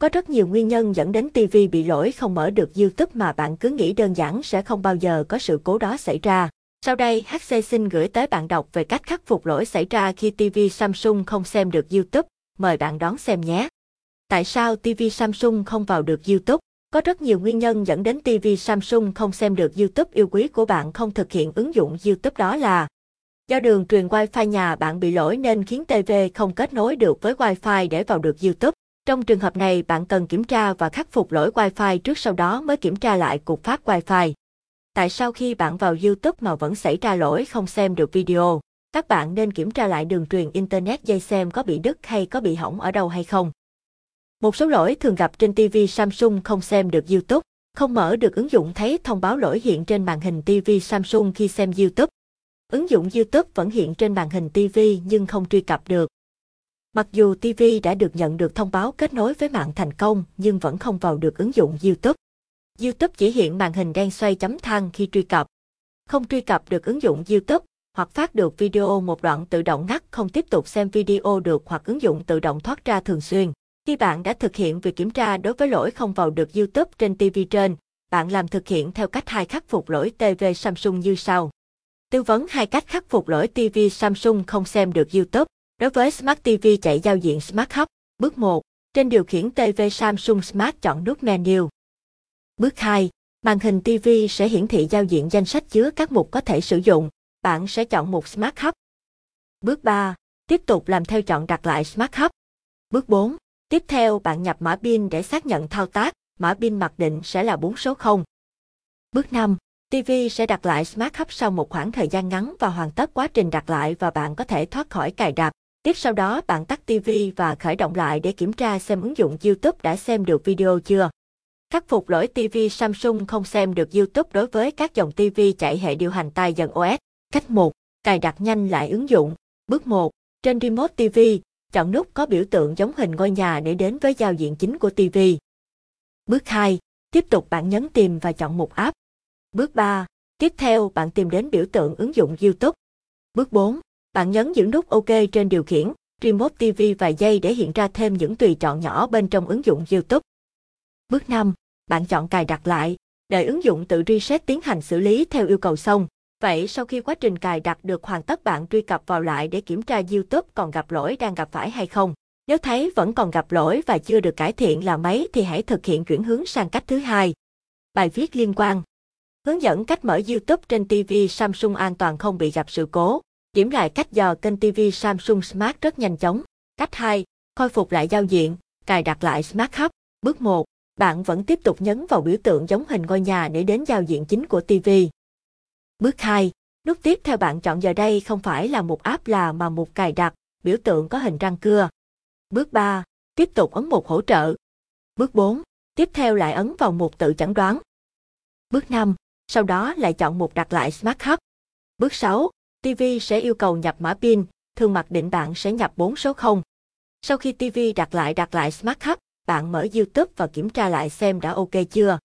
Có rất nhiều nguyên nhân dẫn đến TV bị lỗi không mở được YouTube mà bạn cứ nghĩ đơn giản sẽ không bao giờ có sự cố đó xảy ra. Sau đây, HC xin gửi tới bạn đọc về cách khắc phục lỗi xảy ra khi TV Samsung không xem được YouTube. Mời bạn đón xem nhé. Tại sao TV Samsung không vào được YouTube? Có rất nhiều nguyên nhân dẫn đến TV Samsung không xem được YouTube yêu quý của bạn không thực hiện ứng dụng YouTube đó là Do đường truyền Wi-Fi nhà bạn bị lỗi nên khiến TV không kết nối được với Wi-Fi để vào được YouTube. Trong trường hợp này, bạn cần kiểm tra và khắc phục lỗi Wi-Fi trước sau đó mới kiểm tra lại cục phát Wi-Fi. Tại sao khi bạn vào YouTube mà vẫn xảy ra lỗi không xem được video? Các bạn nên kiểm tra lại đường truyền Internet dây xem có bị đứt hay có bị hỏng ở đâu hay không. Một số lỗi thường gặp trên TV Samsung không xem được YouTube, không mở được ứng dụng thấy thông báo lỗi hiện trên màn hình TV Samsung khi xem YouTube. Ứng dụng YouTube vẫn hiện trên màn hình TV nhưng không truy cập được. Mặc dù TV đã được nhận được thông báo kết nối với mạng thành công nhưng vẫn không vào được ứng dụng YouTube. YouTube chỉ hiện màn hình đen xoay chấm than khi truy cập. Không truy cập được ứng dụng YouTube hoặc phát được video một đoạn tự động ngắt không tiếp tục xem video được hoặc ứng dụng tự động thoát ra thường xuyên. Khi bạn đã thực hiện việc kiểm tra đối với lỗi không vào được YouTube trên TV trên, bạn làm thực hiện theo cách hai khắc phục lỗi TV Samsung như sau. Tư vấn hai cách khắc phục lỗi TV Samsung không xem được YouTube. Đối với Smart TV chạy giao diện Smart Hub, bước 1, trên điều khiển TV Samsung Smart chọn nút menu. Bước 2, màn hình TV sẽ hiển thị giao diện danh sách chứa các mục có thể sử dụng, bạn sẽ chọn mục Smart Hub. Bước 3, tiếp tục làm theo chọn đặt lại Smart Hub. Bước 4, tiếp theo bạn nhập mã pin để xác nhận thao tác, mã pin mặc định sẽ là 4 số 0. Bước 5, TV sẽ đặt lại Smart Hub sau một khoảng thời gian ngắn và hoàn tất quá trình đặt lại và bạn có thể thoát khỏi cài đặt. Tiếp sau đó bạn tắt TV và khởi động lại để kiểm tra xem ứng dụng YouTube đã xem được video chưa. Khắc phục lỗi TV Samsung không xem được YouTube đối với các dòng TV chạy hệ điều hành tay dần OS. Cách 1. Cài đặt nhanh lại ứng dụng. Bước 1. Trên Remote TV, chọn nút có biểu tượng giống hình ngôi nhà để đến với giao diện chính của TV. Bước 2. Tiếp tục bạn nhấn tìm và chọn mục app. Bước 3. Tiếp theo bạn tìm đến biểu tượng ứng dụng YouTube. Bước 4. Bạn nhấn những nút OK trên điều khiển, Remote TV vài giây để hiện ra thêm những tùy chọn nhỏ bên trong ứng dụng YouTube. Bước 5. Bạn chọn cài đặt lại, đợi ứng dụng tự reset tiến hành xử lý theo yêu cầu xong. Vậy sau khi quá trình cài đặt được hoàn tất bạn truy cập vào lại để kiểm tra YouTube còn gặp lỗi đang gặp phải hay không. Nếu thấy vẫn còn gặp lỗi và chưa được cải thiện là mấy thì hãy thực hiện chuyển hướng sang cách thứ hai. Bài viết liên quan Hướng dẫn cách mở YouTube trên TV Samsung an toàn không bị gặp sự cố. Điểm lại cách dò kênh TV Samsung Smart rất nhanh chóng. Cách 2. Khôi phục lại giao diện, cài đặt lại Smart Hub. Bước 1. Bạn vẫn tiếp tục nhấn vào biểu tượng giống hình ngôi nhà để đến giao diện chính của TV. Bước 2. Nút tiếp theo bạn chọn giờ đây không phải là một app là mà một cài đặt, biểu tượng có hình răng cưa. Bước 3. Tiếp tục ấn một hỗ trợ. Bước 4. Tiếp theo lại ấn vào một tự chẩn đoán. Bước 5. Sau đó lại chọn một đặt lại Smart Hub. Bước 6. TV sẽ yêu cầu nhập mã pin, thường mặc định bạn sẽ nhập 4 số 0. Sau khi TV đặt lại đặt lại Smart Hub, bạn mở YouTube và kiểm tra lại xem đã ok chưa.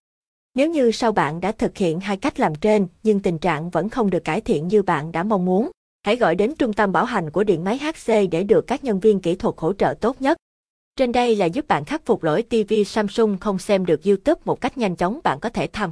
Nếu như sau bạn đã thực hiện hai cách làm trên nhưng tình trạng vẫn không được cải thiện như bạn đã mong muốn, hãy gọi đến trung tâm bảo hành của điện máy HC để được các nhân viên kỹ thuật hỗ trợ tốt nhất. Trên đây là giúp bạn khắc phục lỗi TV Samsung không xem được YouTube một cách nhanh chóng bạn có thể tham